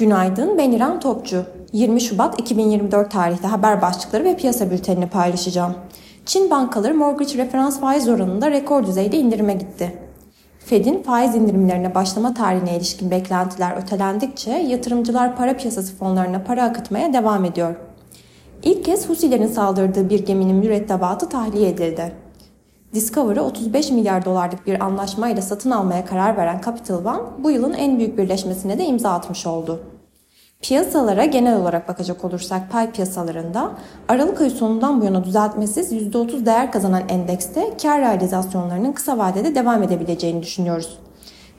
Günaydın, ben İrem Topçu. 20 Şubat 2024 tarihli haber başlıkları ve piyasa bültenini paylaşacağım. Çin bankaları mortgage referans faiz oranında rekor düzeyde indirime gitti. Fed'in faiz indirimlerine başlama tarihine ilişkin beklentiler ötelendikçe yatırımcılar para piyasası fonlarına para akıtmaya devam ediyor. İlk kez Husilerin saldırdığı bir geminin mürettebatı tahliye edildi. Discover'ı 35 milyar dolarlık bir anlaşmayla satın almaya karar veren Capital One bu yılın en büyük birleşmesine de imza atmış oldu. Piyasalara genel olarak bakacak olursak pay piyasalarında Aralık ayı sonundan bu yana düzeltmesiz %30 değer kazanan endekste kar realizasyonlarının kısa vadede devam edebileceğini düşünüyoruz.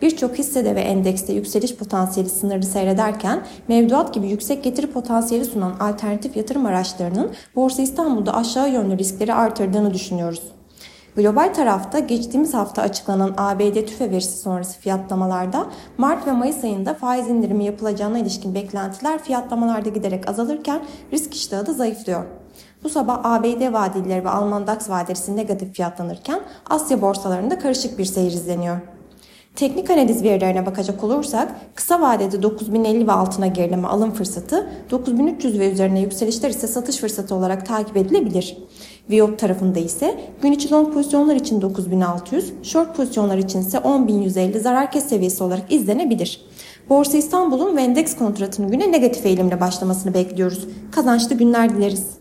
Birçok hissede ve endekste yükseliş potansiyeli sınırlı seyrederken mevduat gibi yüksek getiri potansiyeli sunan alternatif yatırım araçlarının Borsa İstanbul'da aşağı yönlü riskleri artırdığını düşünüyoruz. Global tarafta geçtiğimiz hafta açıklanan ABD tüfe verisi sonrası fiyatlamalarda Mart ve Mayıs ayında faiz indirimi yapılacağına ilişkin beklentiler fiyatlamalarda giderek azalırken risk iştahı da zayıflıyor. Bu sabah ABD vadelileri ve Alman DAX vadesi negatif fiyatlanırken Asya borsalarında karışık bir seyir izleniyor. Teknik analiz verilerine bakacak olursak kısa vadede 9050 ve altına gerileme alım fırsatı, 9300 ve üzerine yükselişler ise satış fırsatı olarak takip edilebilir. Viyop tarafında ise gün içi long pozisyonlar için 9600, short pozisyonlar için ise 10150 zarar kes seviyesi olarak izlenebilir. Borsa İstanbul'un ve endeks kontratının güne negatif eğilimle başlamasını bekliyoruz. Kazançlı günler dileriz.